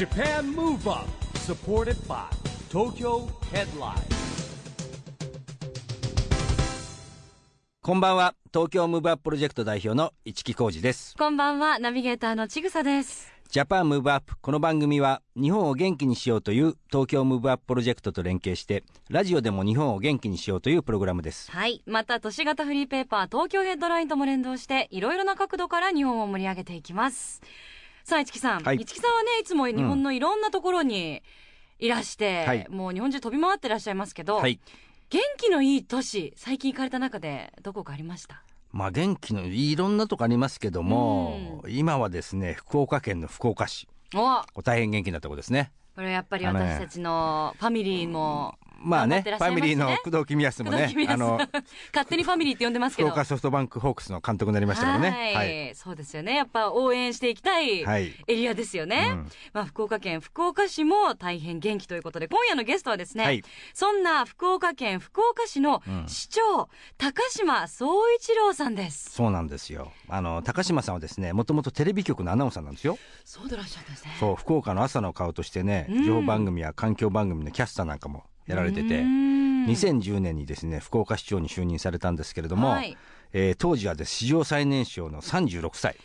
Japan Move Up supported by Tokyo Headline こんばんは東京ムーブアッププロジェクト代表の一木広治ですこんばんは、ナビゲーターのちぐさです。ジャパンムーブアップこの番組は日本を元気にしようという東京ムーブアッププロジェクトと連携してラジオでも日本を元気にしようというプログラムですはい。また、都市型フリーペーパー、東京ヘッドラインとも連動して、いろいろな角度から日本を盛り上げていきます。さあ、市木さん。はい。市木さんはね、いつも日本のいろんなところにいらして、はい。もう日本中飛び回ってらっしゃいますけど、はい。元気のいい都市、最近行かれた中で、どこかありました？まあ元気のいろんなとこありますけども、今はですね福岡県の福岡市。お大変元気なとこですね。これやっぱり私たちのファミリーも、まあねね。ファミリーの工藤公康もねあの 勝手にファミリーって呼んでますけど。福岡ソフトバンクホークスの監督になりましたからね。はい、そうですよね。やっぱ応援していきたいはい。エリアですよね。うん。まあ、福岡県福岡市も大変元気ということで、今夜のゲストはですね、はい。そんな福岡県福岡市のうん。市長、高島総一郎さんです。そうなんですよ。あの高島さんはですねもともとテレビ局のアナウンサーなんですよ。そうでらっしゃるんですね。そう福岡の朝の顔としてねうん。情報番組や環境番組のキャスターなんかもやられてて。うーん。2010年にですね福岡市長に就任されたんですけれども、はい。えー当時はです史上最年少の36歳。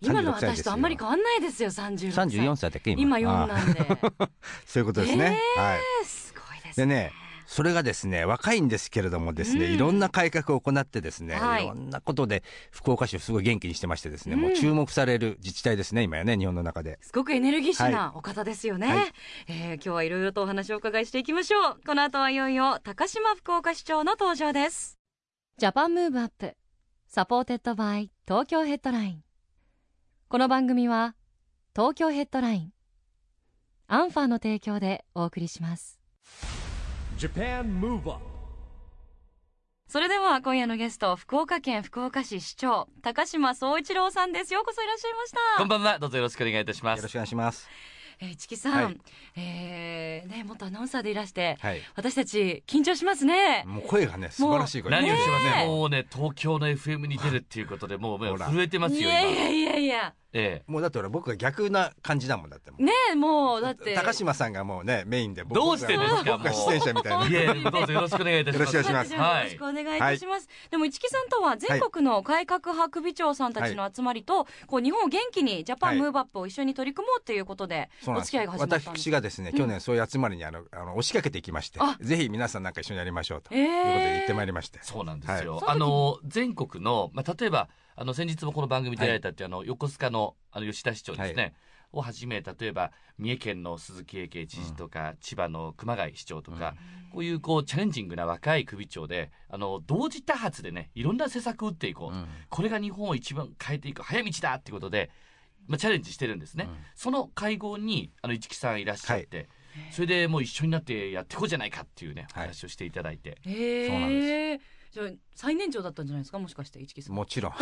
今の36歳ですよ。私とあんまり変わんないですよ、36歳。34歳だっけ今。今4なんで。そういうことですね、はい。えーすごいですね。でねそれがですね若いんですけれどもですね、うんいろんな改革を行ってですね、はいい、ろんなことで福岡市をすごい元気にしてましてですね、もううん注目される自治体ですね今やね日本の中ですごくエネルギッシュなお方ですよね。はいえー今日はいろいろとお話をお伺いしていきましょう。この後はいよいよ高島福岡市長の登場です。 Japan Move Up supported by 東京ヘッドライン。この番組は東京ヘッドライン、アンファーの提供でお送りします。Japan Move Up それでは今夜のゲスト、福岡県福岡市市長、高島宗一郎さんです。ようこそいらっしゃいました。こんばんは。どうぞよろしくお願いいたしますよろし。くお願いしますえー、チキさん、はいえーね、元アナウンサーでいらして、はい私たち緊張しますね。もう声がね素晴らしい声何をしますね。もうね、東京の FM に出るっていうことで、もう震えてますよ、いやい今。やいやいや。えもうだって俺僕が逆な感じだもんだってもうねえ、もう、だって。高島さんがもうねメインで僕どうしてですか僕が出演者みたいなえ。いえ、どうぞよろしくお願いいたします。よろしくお願いしますはいよろしくお願いいたします。でも、市木さんとは全国の改革派首長さんたちの集まりと、こう、日本を元気にジャパンムーブアップを一緒に取り組もうということで、そうなんですお付き合いが始まったんです。私がですね去年そういう集まりにあのあの押しかけていきましてあ。ぜひ皆さんなんか一緒にやりましょうと。えー。いうことで言ってまいりまして。そうなんですよ。はい。あの、全国の、まあ、例えば、あの、先日もこの番組で出られたって、あの、横須賀の、あの、吉田市長ですね。をはじめ、例えば、三重県の鈴木英慶知事とか、千葉の熊谷市長とか、こういう、こう、チャレンジングな若い首長で、あの、同時多発でね、いろんな施策を打っていこう。と。うん。これが日本を一番変えていく早道だっていうことで、まあ、チャレンジしてるんですね。うん。その会合に、あの、市木さんいらっしゃって、それでもう一緒になってやっていこうじゃないかっていうね、おはい。話をしていただいて。えー、そうなんでじゃあ、最年長だったんじゃないですか？もしかして、市木さん。もちろん。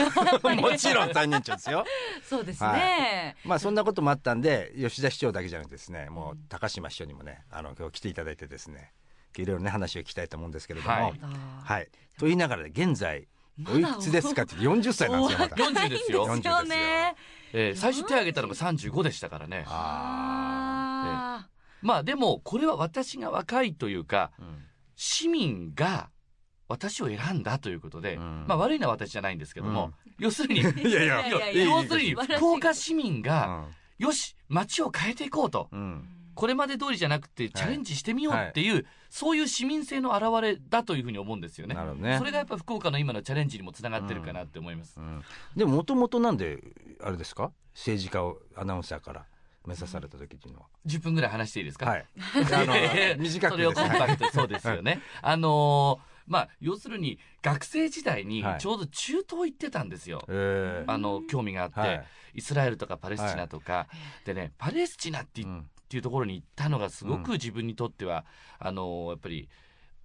もちろん。最年長ですよ。そうですね。まあそんなこともあったんで吉田市長だけじゃなくてですねもう高島市長にもねあの今日来ていただいてですねいろいろね話を聞きたいと思うんですけれども。ははい。い、あと言いながらね現在おいくつですかって 40歳なんですよまだ。40ですよ。ーですよ。ね。えー最初手を挙げたのが35でしたからね。あまあでも、これは私が若いというか、うん市民が私を選んだということで、うん。まあ悪いのは私じゃないんですけども、要するに、いやいや。要するに福岡市民が、よし、街を変えていこうと。うんうんこれまで通りじゃなくてチャレンジしてみようっていう、そういう市民性の表れだというふうに思うんですよね。ね。それがやっぱ福岡の今のチャレンジにもつながってるかなって思います。うんでももともとなんであれですか？政治家をアナウンサーから目指された時っていうのは、10分ぐらい話していいですか？はい。短くそれをコンパクトに。そうですよね。あのーまあ、要するに学生時代にはい。ちょうど中東行ってたんですよ。えー。あの興味があって、はい。イスラエルとかパレスチナとか、でねパレスチナって,、うんっていうところに行ったのがすごく自分にとっては、あのやっぱり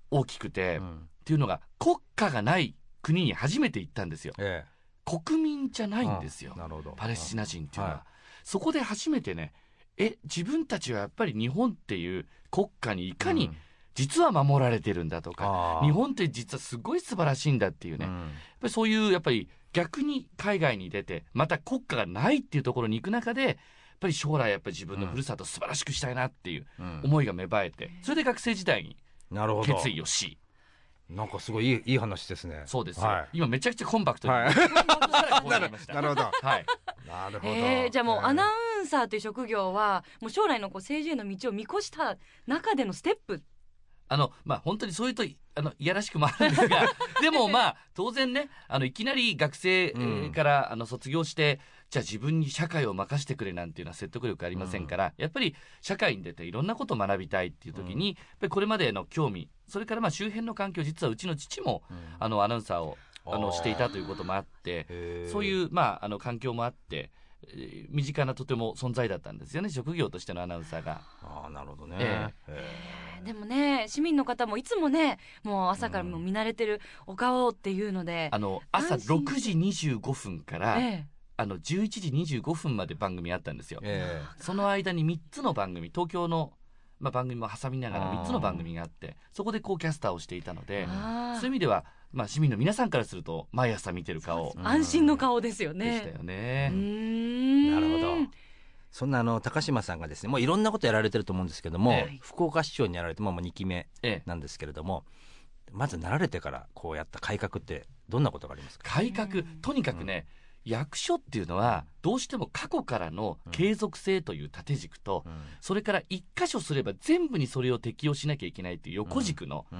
大きくて、っうん。ていうのが国家がない国に初めて行ったんですよ。え国民じゃえないんですよ。あなるほど。パレスチナ人っていうのは、はそこで初めてねえ自分たちはやっぱり日本っていう国家にいかにうん。実は守られてるんだとか、日本って実はすごい素晴らしいんだっていうね、やっうんぱりそういうやっぱり逆に海外に出てまた国家がないっていうところに行く中でぱり将来やっぱり自分のふるさとを素晴らしくしたいなっていううん。思いが芽生えて、それで学生時代になるほど。決意をし、なんかすごいいいいい話ですね。そうです。よ、はい。今めちゃくちゃコンパクトに、はい。なりました。なるほど。はい、なるほど、えー、じゃあもうアナウウンサーという職業はもう将来のこう政治への道を見越した中でのステップあのまあ本当にそういうとあのいやらしくもあるんですが でもまあ当然ねあのいきなり学生えーうんから、あの卒業してじゃあ自分に社会を任せてくれなんていうのは説得力ありませんから、やっぱり社会に出ていろんなことを学びたいっていう時に、やっぱりこれまでの興味それからまあ周辺の環境実はうちの父もあのアナウンサーをあのしていたということもあってそうういう、まあ、あの環境もあって、えー身近なとても存在だったんですよね職業としてのアナウンサーが。ああなるほどね、ええ。でもね市民の方もいつもねもう朝からもう見慣れてるお顔っていうので、あの朝安心6時25分から、えあの11時25分まで番組あったんですよ。えその間に3つの番組東京の、まあ、番組も挟みながらあー3つの番組があってそこでこうキャスターをしていたのえでそういう意味では、まあ、市民の皆さんからすると毎朝見てる顔うん安心の顔ですよでね。したようね。なるほど。そんなあの高島さんがですねもういろんなことやられてると思うんですけども、ええ。福岡市長にやられてもう2期目ええ。なんですけれどもまずなられてからこうやった改革ってどんなことがありますか、改革とにかくね、役所っていうのはどうしても過去からの継続性という縦軸と、うん。それから一箇所すれば全部にそれを適用しなきゃいけないっていう横軸の、うん。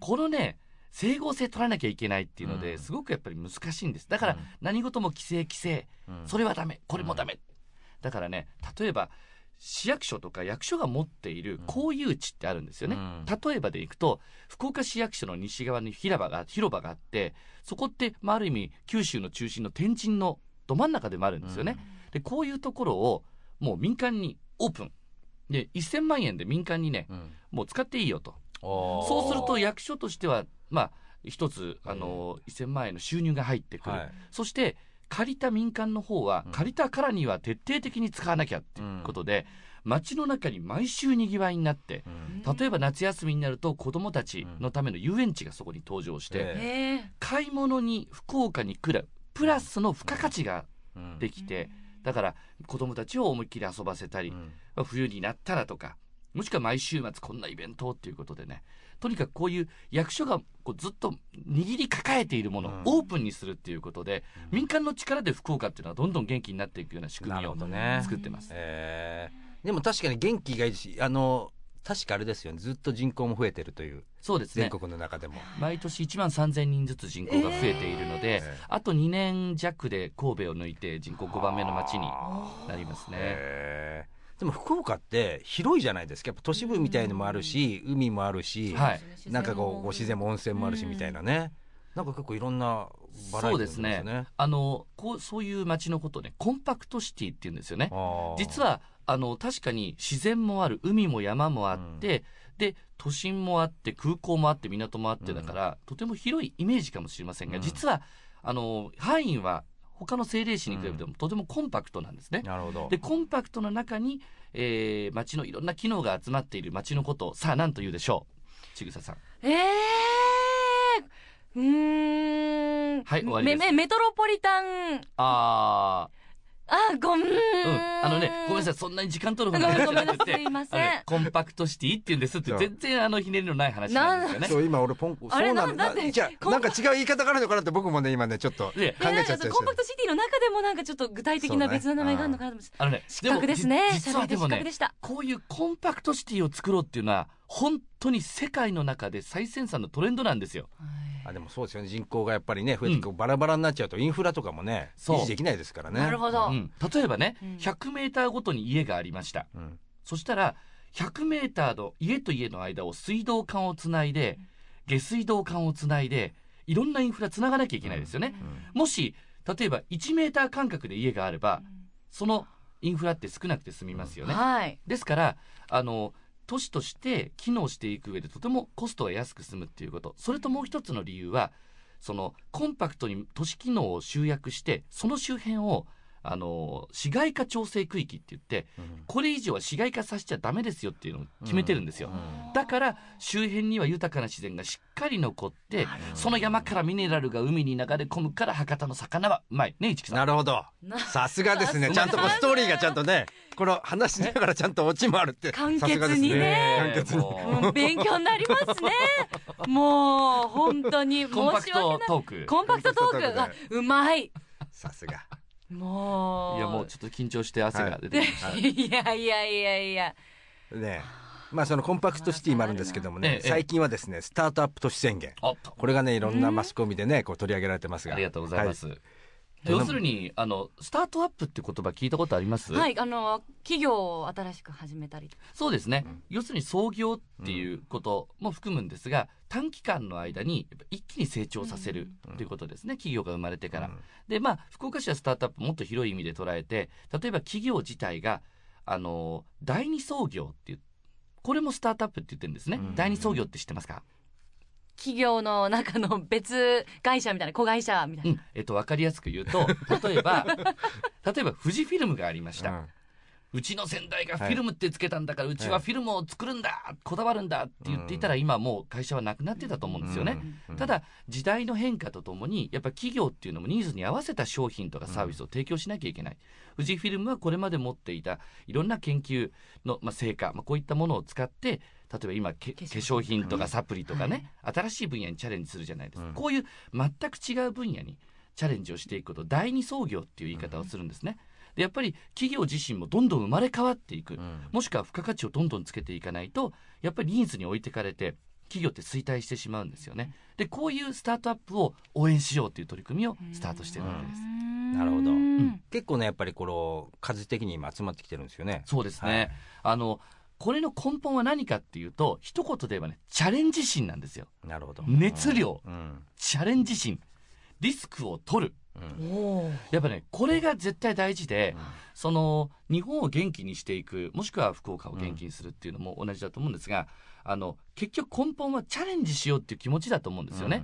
このね整合性取らなきゃいけないっていうので、うん。すごくやっぱり難しいんです。だからうん。何事も規制規制。うん。それはダメ。これもダメ、だからね例えば市役所とか役所が持っている公有地ってあるんですよね、うん。例えばでいくと福岡市役所の西側に広場が広場があってそこって、まあ、ある意味九州の中心の天神のど真ん中でもあるんですよね、でこういうところをもう民間にオープン。で1000万円で民間にねうん。もう使っていいよと。そうすると役所としてはまあ一つあの1000万円の収入が入ってくる、はい。そして借りた民間の方はうん。借りたからには徹底的に使わなきゃっていうことで、街の中に毎週にぎわいになってうん。例えば夏休みになると子どもたちのための遊園地がそこに登場して、買い物に福岡に来るプラスの付加価値がうん。できて、だから子どもたちを思いっきり遊ばせたり、冬になったらとかもしくは毎週末こんなイベントをっていうことでねとにかくこういう役所がこうずっと握り抱えているものをうん。オープンにするっていうことで、民間の力で福岡っていうのはどんどん元気になっていくような仕組みを作ってます。えー。でも確かに元気がいいしあの確かあれですよね。ずっと人口も増えてるという。そうですね。全国の中でも、毎年1万3000人ずつ人口が増えているので、えー。あと2年弱で神戸を抜いて人口5番目の町にはなりますね。でも福岡って広いじゃないですか。やっぱ都市部みたいのもあるし、海もあるし、はい。なんかこうご自然も温泉もあるしみたいなね、なんか結構いろんなバラエティーそうですね。なんね。あのこうそういう町のことをねコンパクトシティって言うんですよね。実はあの確かに自然もある海も山もあって、で都心もあって空港もあって港もあってだから、とても広いイメージかもしれませんが、うん。実はあの範囲は他の政令市に比べてもとてもコンパクトなんですね。なるほど。でコンパクトの中に、えー、町のいろんな機能が集まっている町のことをさあ何と言うでしょう。ちぐささん。ええうーん。はい終わりです。メメメトロポリタン。ああごめん、ーうん。あのねごめんなさい。そんなに時間取るほどの話じゃなくてコンパクトシティって言うんですって全然あのひねりのない話なんですよね。そう今俺ポンあれそうなのななんでじゃなんか違う言い方があるのかなって僕もね今ねちょっと考でえちゃって。コンパクトシティの中でもなんかちょっと具体的な別の名前があるのかなと思って、あのね失格ですね。失格でした。こういうコンパクトシティを作ろうっていうのは本当に世界の中で最先端のトレンドなんですよ。あでもそうですよね。人口がやっぱりね増えてくるバラバラになっちゃうとインフラとかもねそう。維持できないですからね。なるほど、うん、例えばね、うん。100メーターごとに家がありました。うん。そしたら100メーターの家と家の間を水道管をつないで下水道管をつないでいろんなインフラつながなきゃいけないですよね。もし例えば1メーター間隔で家があればそのインフラって少なくて済みますよね。はい。ですからあの都市として機能していく上でとてもコストが安く済むっていうこと。それともう一つの理由はそのコンパクトに都市機能を集約してその周辺をあの市街化調整区域って言ってこれ以上は市街化させちゃダメですよっていうのを決めてるんですよ、だから周辺には豊かな自然がしっかり残ってその山からミネラルが海に流れ込むから博多の魚はうまい。ね市木さん。なるほど。さすがですね。ちゃんとこうストーリーがちゃんとねこの話しながらちゃんとオチもあるって簡さすがです潔にね簡潔に。ももう勉強になりますね。もう本当にうコンパクト申し訳ないトーク。コンパクトトーク。あうまい。さすがもう。いやもうちょっと緊張して汗が出てきました、いやい。やいやいやねまあそのコンパクトシティもあるんですけどもねええ最近はですねスタートアップ都市宣言。これがねいろんなマスコミでねこう取り上げられてますが。ありがとうございまはす、要するにあのスタートアップって言葉聞いたことあります、はいあの企業を新しく始めたりとか。そうですね、要するに創業っていうことも含むんですが、短期間の間に一気に成長させるということですね、企業が生まれてから。うん。でまあ福岡市はスタートアップもっと広い意味で捉えて例えば企業自体があの第二創業っていうこれもスタートアップって言ってるんですね、うん。第二創業って知ってますか、企業の中の別会社みたいな子会社みたいな、うん。えっと、分かりやすく言うと例えば 例えば富士フィルムがありました、うんうちの先代がフィルムってつけたんだから、うちはフィルムを作るんだ、こだわるんだって言っていたら、今もう会社はなくなってたと思うんですよね。うんただ、時代の変化とともに、やっぱ企業っていうのもニーズに合わせた商品とかサービスを提供しなきゃいけない。富士フィルムはこれまで持っていたいろんな研究の、まあ、成果、まあ、こういったものを使って、例えば今け、化化粧粧品とかサプリとかね、新しい分野にチャレンジするじゃないですか。こういう全く違う分野にチャレンジをしていくこと、第二創業っていう言い方をするんですね。でやっぱり企業自身もどんどん生まれ変わっていく、もしくは付加価値をどんどんつけていかないとやっぱりニーズに置いてかれて企業って衰退してしまうんですよね。でこういうスタートアップを応援しようという取り組みをスタートしてるわけです、なるほど。うん。結構ねやっぱりこの数的に今集まってきてるんですよね。そうですね、はい。あのこれの根本は何かっていうと一言で言えばねチャレンジ心なんですよ。なるほど。熱量。うん。チャレンジ心。リスクを取るやっぱねこれが絶対大事で、その日本を元気にしていくもしくは福岡を元気にするっていうのも同じだと思うんですが、あの結局根本はチャレンジしようっていう気持ちだと思うんですよね、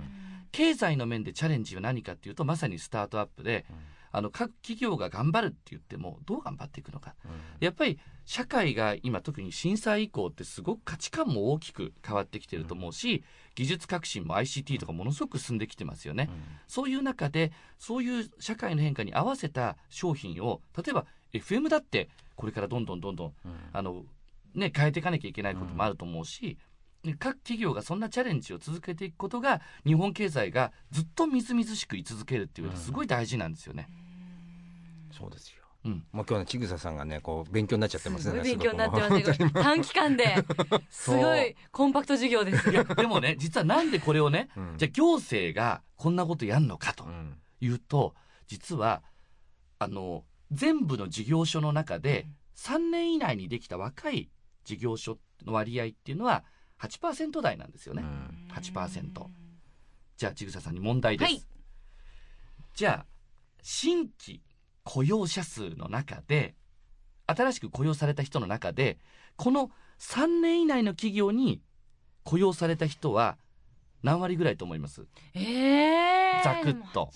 経済の面でチャレンジは何かっていうとまさにスタートアップで、あの各企業が頑張るって言ってもどう頑張っていくのか、やっぱり社会が今特に震災以降ってすごく価値観も大きく変わってきてると思うし、技術革新も ICT とかものすごく進んできてますよね、そういう中でそういう社会の変化に合わせた商品を例えば FM だってこれからどんどんどんどん、あのね、変えていかなきゃいけないこともあると思うし、各企業がそんなチャレンジを続けていくことが日本経済がずっとみずみずしく居続けるっていうのはすごい大事なんですよね。そうですよ。うん。もう今日のちぐささんがねこう勉強になっちゃってますね。すごい勉強になってますね。短期間で。すごいコンパクト授業ですいやでもね実はなんでこれをね、うん。じゃあ行政がこんなことやんのかとうん。いうと実はあの全部の事業所の中で3年以内にできた若い事業所の割合っていうのは8%台なんですよね。うん。8%じゃあちぐささんに問題です。はい。じゃあ新規雇用者数の中で新しく雇用された人の中でこの3年以内の企業に雇用された人は何割ぐらいと思います？えー、ざくっと。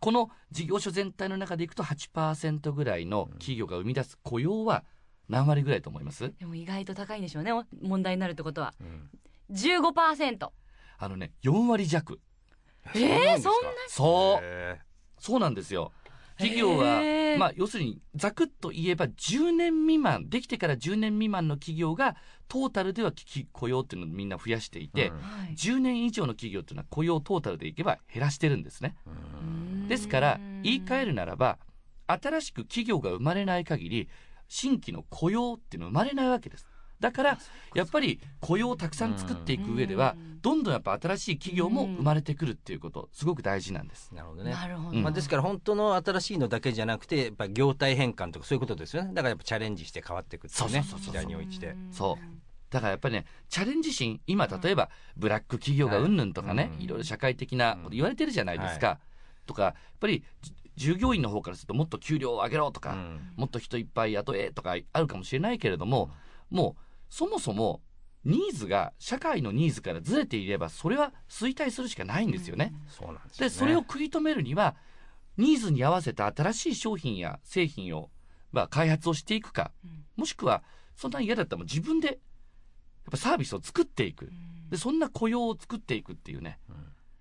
この事業所全体の中でいくと8%ぐらいの企業が生み出す雇用は何割ぐらいと思います？でも意外と高いんでしょうね。お問題になるってことは。うん。15%あのね4割弱。えー、そんなそう。へそうなんですよ。企業は、まあ、要するにざくっと言えば10年未満できてから10年未満の企業がトータルではき雇用っていうのをみんな増やしていて、うん。はい。10年以上の企業っていうのは雇用トータルでいけば減らしてるんですね。うん。ですから言い換えるならば新しく企業が生まれない限り新規の雇用っていうのは生まれないわけです。だからやっぱり雇用をたくさん作っていく上ではうんどんどんやっぱ新しい企業も生まれてくるっていうことすごく大事なんです。なるほどね。なるほど、うん。まあ、ですから本当の新しいのだけじゃなくてやっぱ業態変換とかそういうことですよね。だからやっぱチャレンジして変わっていくっていうねそうそうそうそう。時代に応じて。そう。だからやっぱりねチャレンジ心今例えばブラック企業がうんぬんとかね、はいいろいろ社会的なこと言われてるじゃないですか、とかやっぱりじ従業員の方からするともっと給料を上げろとか、うん。もっと人いっぱい雇えとかあるかもしれないけれども、もうそもそもニーズが社会のニーズからずれていればそれは衰退するしかないんですよね。そうなんでそれを食い止めるにはニーズに合わせた新しい商品や製品を、まあ、開発をしていくか、もしくはそんなに嫌だったら自分でやっぱサービスを作っていく。でそんな雇用を作っていくっていうね、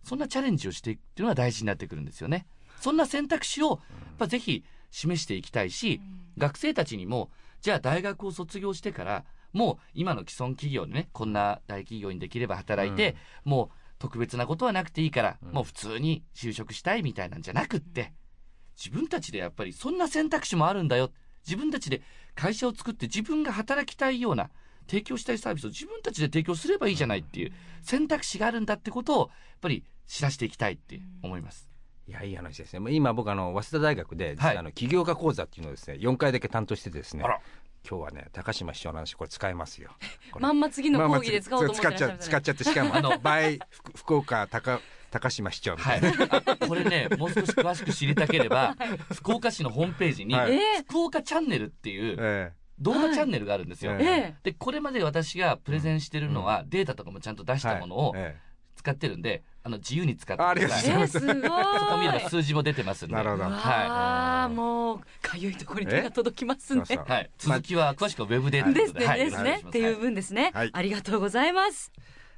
そんなチャレンジをしていくっていうのが大事になってくるんですよね。そんな選択肢をやっぱぜひ示していきたいし、学生たちにもじゃあ大学を卒業してからもう今の既存企業でねこんな大企業にできれば働いて、もう特別なことはなくていいから、もう普通に就職したいみたいなんじゃなくって自分たちでやっぱりそんな選択肢もあるんだよ。自分たちで会社を作って自分が働きたいような提供したいサービスを自分たちで提供すればいいじゃないっていう選択肢があるんだってことをやっぱり知らせていきたいって思います。いやいい話ですね。今僕あの早稲田大学で実はあの起業家講座っていうのをですね4回だけ担当しててですねあら。今日はね高島市長の話これ使えますよ。まんま次の講義で使おうと思って使っちゃう使っちゃってしかもあの by 福福岡高高島市長みたはい。これねもう少し詳しく知りたければ、福岡市のホームページに、はい。え福岡チャンネルっていうえ動画チャンネルがあるんですよ。はいええ。でこれまで私がプレゼンしてるのは、データとかもちゃんと出えしたものを使ってるんで、あの自由に使ってあありがとうございます。そこ見れば数字も出てますんで。なるほど。うわはあ、もうかゆいところに手が届きますね。はい。続きは詳しくはウェブで。ですね、ですね、っていう分ですね、はい。ありがとうございます。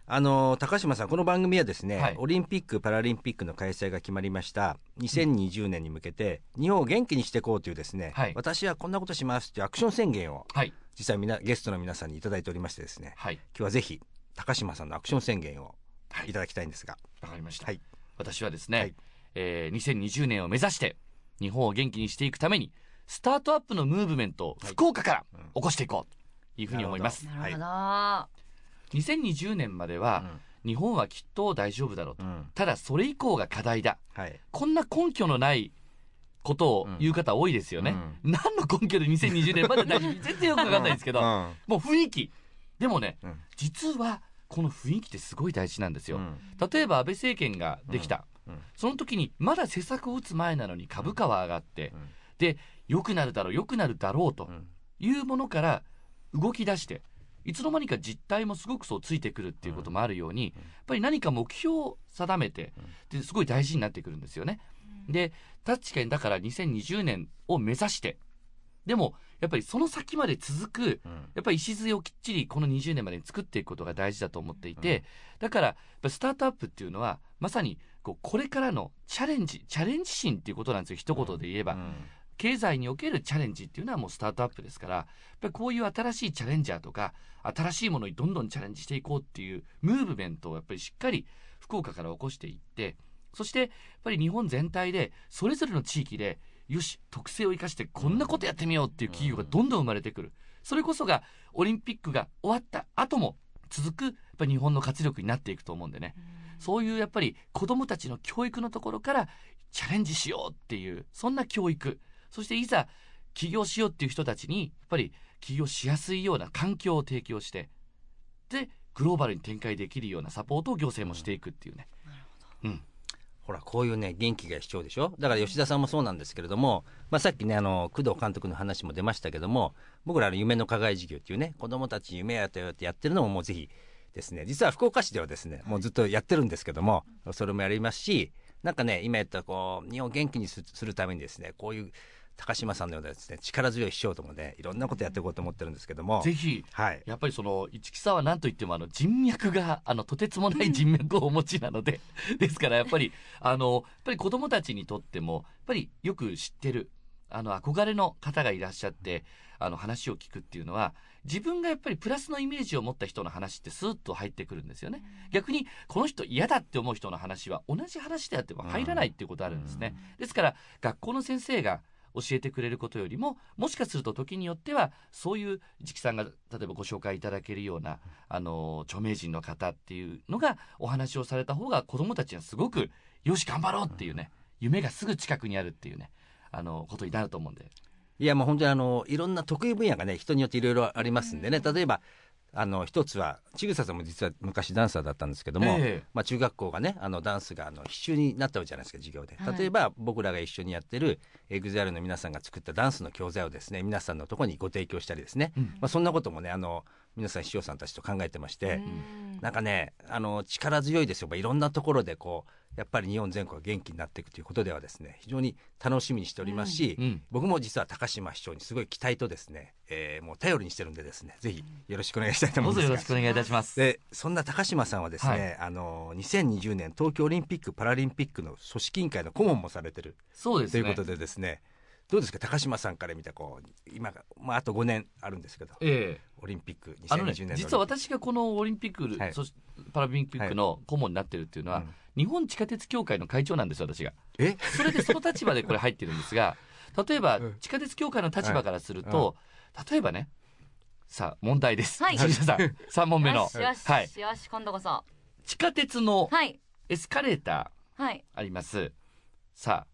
あの高島さんこの番組はですね、はい。オリンピック・パラリンピックの開催が決まりました。2020年に向けて日本を元気にしていこうというですね、はい。私はこんなことしますというアクション宣言をはい。実際みなゲストの皆さんにいただいておりましてですねはい。今日はぜひ高島さんのアクション宣言をはい。いただきたいんですが、わかりました。はい。私はですね、はい。えー2020年を目指して日本を元気にしていくためにスタートアップのムーブメントを福岡から起こしていこうというふうに思います。なるほど、2020年までは、日本はきっと大丈夫だろうと。うん。ただそれ以降が課題だ。はい。こんな根拠のないことを言う方多いですよね。何の根拠で2020年まで大丈夫全然よくわかんないんですけど、うん。もう雰囲気。でもね、うん。実はこの雰囲気ってすごい大事なんですよ。うん。例えば安倍政権ができた、うん。うん。その時にまだ施策を打つ前なのに株価は上がって、ん。で良くなるだろう良くなるだろうとん。いうものから動き出していつの間にか実態もすごくそうついてくるっていうこともあるように、やっぱり何か目標を定めてですごい大事になってくるんですよね。で確かにだから2020年を目指してでもやっぱりその先まで続くうん。やっぱり礎をきっちりこの20年までに作っていくことが大事だと思っていて、だからスタートアップっていうのはまさにこうこれからのチャレンジチャレンジ心っていうことなんですよ一言で言えば、うん。経済におけるチャレンジっていうのはもうスタートアップですからやっぱりこういう新しいチャレンジャーとか新しいものにどんどんチャレンジしていこうっていうムーブメントをやっぱりしっかり福岡から起こしていってそしてやっぱり日本全体でそれぞれの地域でよし特性を生かしてこんなことやってみようっていう企業がどんどん生まれてくる。それこそがオリンピックが終わった後も続くやっぱり日本の活力になっていくと思うんでね。そういうやっぱり子どもたちの教育のところからチャレンジしようっていうそんな教育。そしていざ起業しようっていう人たちにやっぱり起業しやすいような環境を提供してでグローバルに展開できるようなサポートを行政もしていくっていうね。うんほらこういうね元気が必要でしょ？だから吉田さんもそうなんですけれども、まあ、さっきねあの工藤監督の話も出ましたけども僕らの夢の課外授業っていうね子どもたち夢やったよってやってるのももうぜひですね。実は福岡市ではですねもうずっとやってるんですけどもそれもやりますしなんかね今やったこう日本を元気にするためにですねこういう高島さんのようなですね力強い師匠ともねいろんなことやっていこうと思ってるんですけども。ぜひはい。やっぱりその市木さんは何といってもあの人脈があのとてつもない 人脈をお持ちなのでですからやっぱりあのやっぱり子どもたちにとってもやっぱりよく知ってるあの憧れの方がいらっしゃってあの話を聞くっていうのは自分がやっぱりプラスのイメージを持った人の話ってスーッと入ってくるんですよね。逆にこの人嫌だって思う人の話は同じ話であっても入らないっていうことあるんですね。ですから学校の先生が教えてくれることよりももしかすると時によってはそういう市木さんが例えばご紹介いただけるようなあの著名人の方っていうのがお話をされた方が子どもたちはすごくよし頑張ろうっていうね夢がすぐ近くにあるっていうねあのことになると思うんで。いやもう本当にあのいろんな得意分野がね人によっていろいろありますんでね。例えばあの一つは千草さんも実は昔ダンサーだったんですけども、ええ。まあ、中学校がねあのダンスがあの必修になったわけじゃないですか授業で、はい。例えば僕らが一緒にやってる EXILE の皆さんが作ったダンスの教材をですね皆さんのところにご提供したりですね、うん。まあ、そんなこともねあの皆さん師匠さんたちと考えてまして、なんかねあの力強いですよ。いろんなところでこうやっぱり日本全国が元気になっていくということではですね非常に楽しみにしておりますし、うん。僕も実は高島市長にすごい期待とですね、えーもう頼りにしてるんでですねぜひよろしくお願いしたいと思うん。ですよろしくお願いいたします。でそんな高島さんはですね、はい。あの2020年東京オリンピック・パラリンピックの組織委員会の顧問もされてるそうですね。ということでですねどうですか高島さんから見たこう今が、まあ、あと5年あるんですけどええ。オリンピックあのね2020年の実は私がこのオリンピック、はい。そしパラリンピックの顧問になってるっていうのは、うん。日本地下鉄協会の会長なんですよ私が。え？それでその立場でこれ入ってるんですが 例えばうん。地下鉄協会の立場からすると、例えばねさあ問題です、はい。さん 3問目の。よしよし、はい、よし今度こそ。地下鉄のはい。エスカレータはい。ーあります。さあ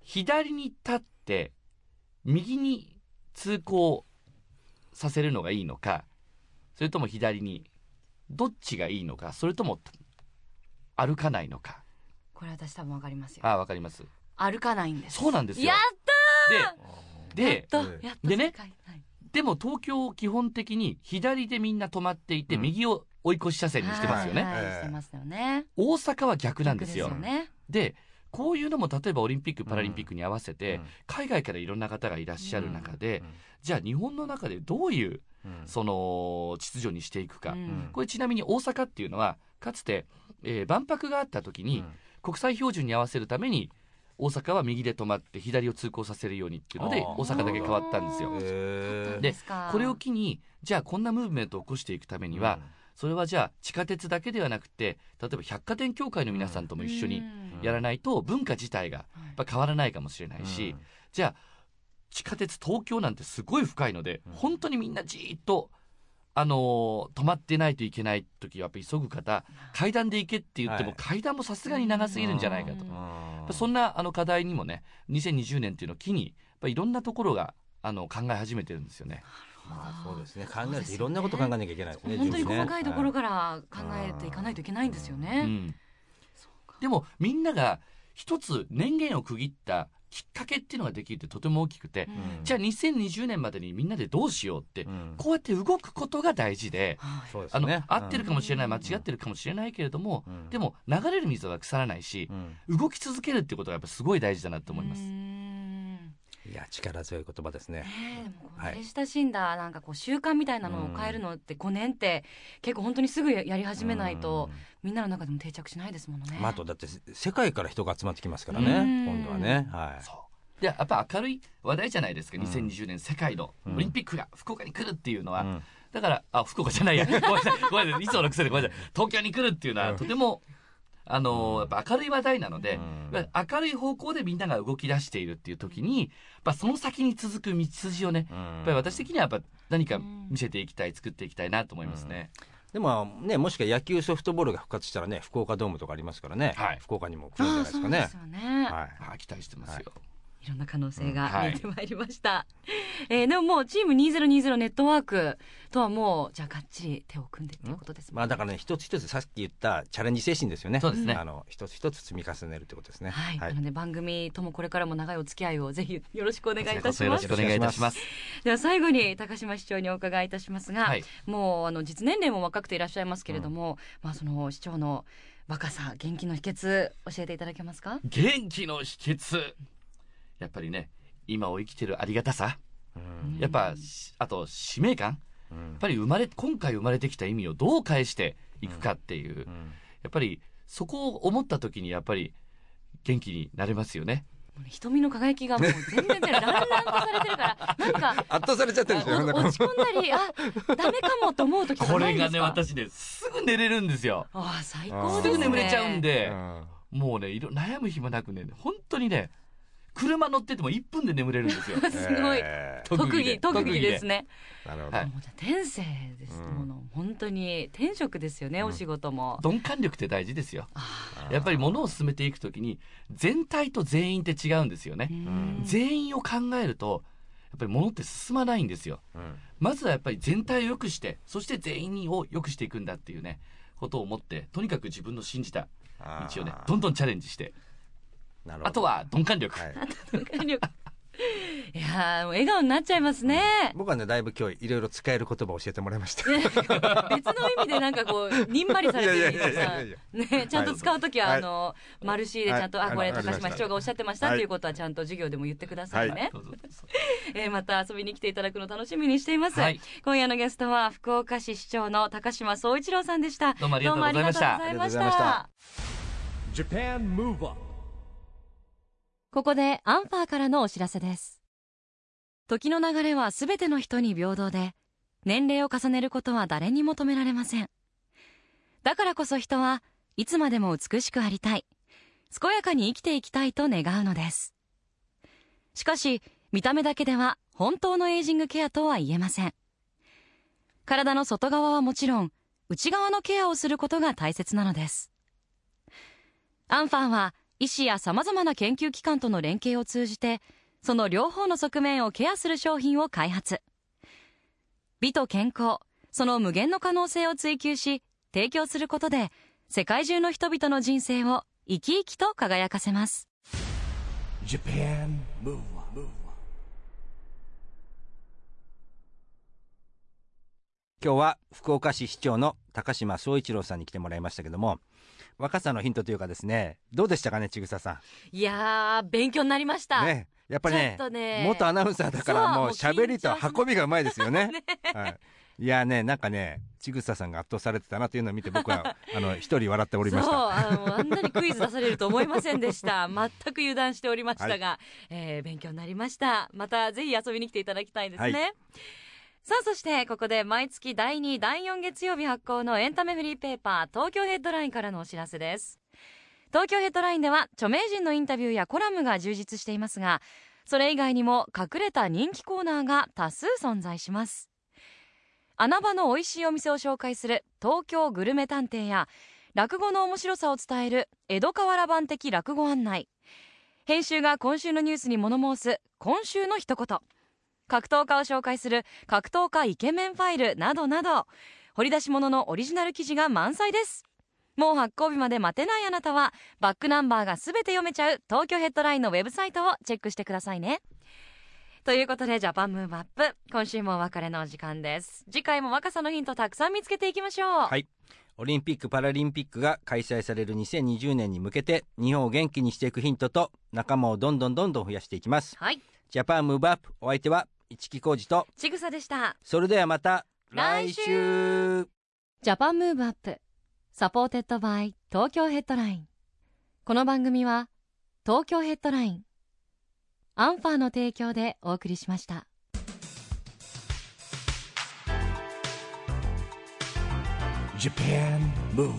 左に立って右に通行させるのがいいのかそれとも左にどっちがいいのかそれとも歩かないのか。これ私多分わかりますよ。あわかります。歩かないんです。そうなんですよ。やっででたやっえとやっとでねはいでも東京基本的に左でみんな止まっていて、うん。右を追い越し車線にしてますよね、はいはいしてますよね。大阪は逆なんですよ。逆ね。でこういうのも例えばオリンピック・パラリンピックに合わせて、うん。海外からいろんな方がいらっしゃる中で、うん。じゃあ日本の中でどういううん。その秩序にしていくか、うん。これちなみに大阪っていうのはかつて、えー万博があった時に、うん。国際標準に合わせるために大阪は右で止まって左を通行させるようにっていうので大阪だけ変わったんですよ。でこれを機にじゃあこんなムーブメントを起こしていくためには、それはじゃあ地下鉄だけではなくて例えば百貨店協会の皆さんとも一緒にやらないと文化自体がやっぱ変わらないかもしれないし、じゃあ地下鉄東京なんてすごい深いので、うん。本当にみんなじーっと、あのー止まってないといけない時はやっぱ急ぐ方階段で行けって言っても、はい。階段もさすがに長すぎるんじゃないかと、そんなあの課題にもね2020年っていうのを機にやっぱいろんなところがあの考え始めてるんですよね。まあそうですね。考えるといろんなこと考えなきゃいけないですね本当に細かいところから考えていかないといけないんですようね。ん、でもみんなが一つ年限を区切ったきっかけっていうのができるってとても大きくて、うん。じゃあ2020年までにみんなでどうしようって、うん。こうやって動くことが大事で、あのね合ってるかもしれない、うん。間違ってるかもしれないけれども、うん。でも流れる水は腐らないしう、ん。動き続けるってことがやっぱすごい大事だなと思います。う。んいや力強い言葉ですね。ねえでもこう親しんだなんかこう習慣みたいなのを変えるのって5年って結構本当にすぐやり始めないとみんなの中でも定着しないですものね。まあ、あとだって世界から人が集まってきますからねうん。今度はね。はい。そう。でやっぱ明るい話題じゃないですか、うん。2020年世界の。うん。オリンピックが福岡に来るっていうのは、うん。だからあ福岡じゃないや。ごめんなさい。ごめんなさい。いつもの癖でごめんなさい。東京に来るっていうのはうん。とても、あのーやっぱ明るい話題なので、明るい方向でみんなが動き出しているっていう時にやっぱその先に続く道筋をねうん。やっぱり私的にはやっぱ何か見せていきたい作っていきたいなと思いますね。でもねもしか野球ソフトボールが復活したらね福岡ドームとかありますからね、はい。福岡にも来るんじゃないですかね。ああそうですよね。はい。はい、期待してますよ。いろんな可能性がうんはい。見えてまいりました、えーでももうチーム2020ネットワークとはもうじゃあがっちり手を組んでっていうことですもんまあだからね一つ一つさっき言ったチャレンジ精神ですよね。そうですね。あの一つ一つ積み重ねるってことですね。はい、なので番組ともこれからも長いお付き合いをぜひ よろしくお願いいたします。ろしくお願いいたします。では最後に高島市長にお伺いいたしますが、はい。もうあの実年齢も若くていらっしゃいますけれども、まあその市長の若さ元気の秘訣教えていただけますか？元気の秘訣やっぱりね今を生きてるありがたさ。うん。やっぱしあと使命感。うん。やっぱり生まれ今回生まれてきた意味をどう返していくかっていう、うん。やっぱりそこを思った時にやっぱり元気になれますよね。瞳の輝きがもう全然ねランランとされてるから。なんか圧倒されちゃってるんですよあ落ち込んだりあダメかもと思う時これががないんですかね。私ねすぐ寝れるんですよ。ああ最高ですね。すぐ眠れちゃうんで、うん。もうねいろ悩む暇なくね本当にね車乗ってても1分で眠れるんですよ。すごい。え特技で。特技で。すね。ーなるほど、はいもうじゃあ天性です。もの、本当に天職ですよね、うん。お仕事も。鈍感力って大事ですよ。あやっぱり物を進めていくときに全体と全員って違うんですよね。全員を考えるとやっぱり物って進まないんですよ。うん。まずはやっぱり全体を良くしてそして全員を良くしていくんだっていうねことを思ってとにかく自分の信じた道をねどんどんチャレンジしてあとは鈍感力、はい。鈍感力。いや笑顔になっちゃいますね。僕はねだいぶ今日いろいろ使える言葉を教えてもらいました。別の意味でなんかこうにんまりされてるねちゃんと使う時は、はい。あのマルシーでちゃんと、はい。あこれ高島市長がおっしゃってました、はいっていうことはちゃんと授業でも言ってくださいね、どうぞどうぞ。えーまた遊びに来ていただくの楽しみにしています、はい。今夜のゲストは福岡市市長の高島総一郎さんでした。どうもありがとうございましたここでアンファーからのお知らせです。時の流れは全ての人に平等で年齢を重ねることは誰にも止められません。だからこそ人はいつまでも美しくありたい。健やかに生きていきたいと願うのです。しかし見た目だけでは本当のエイジングケアとは言えません。体の外側はもちろん内側のケアをすることが大切なのです。アンファンは医師やさまざまな研究機関との連携を通じてその両方の側面をケアする商品を開発。美と健康その無限の可能性を追求し提供することで世界中の人々の人生を生き生きと輝かせます。Japan Move Up 今日は福岡市市長の高島総一郎さんに来てもらいましたけども若さのヒントというかですねどうでしたかねちぐささいやー勉強になりました、んねやっぱりねね。元アナウンサーだからもう喋りと運びがうまいですよね。はい、いやねなんかねちぐささんが圧倒されてたなというのを見て僕は あの一人笑っておりましそうたあのあんなにクイズ出されると思いませんでした。全く油断しておりましたが、えー勉強になりました。またぜひ遊びに来ていただきたいですね、はいさあそしてここで毎月第2第4月曜日発行のエンタメフリーペーパー東京ヘッドラインからのお知らせです。東京ヘッドラインでは著名人のインタビューやコラムが充実していますがそれ以外にも隠れた人気コーナーが多数存在します。穴場の美味しいお店を紹介する東京グルメ探偵や落語の面白さを伝える江戸河原版的落語案内。編集が今週のニュースに物申す今週の一言。格闘家を紹介する格闘家イケメンファイルなどなど。掘り出し物のオリジナル記事が満載です。もう発行日まで待てないあなたはバックナンバーが全て読めちゃう東京ヘッドラインのウェブサイトをチェックしてくださいね。ということでジャパンムーブアップ。今週もお別れのお時間です。次回も若さのヒントたくさん見つけていきましょう。はい。オリンピック・パラリンピックが開催される2020年に向けて日本を元気にしていくヒントと仲間をどんどんどんどん増やしていきます。はい。ジャパンムーブアップ。お相手は市木浩二と。ちぐさでした。それではまた来週。来週。 Japan Move Up supported by 東京ヘッドライン。この番組は東京ヘッドラインアンファーの提供でお送りしました。Japan Move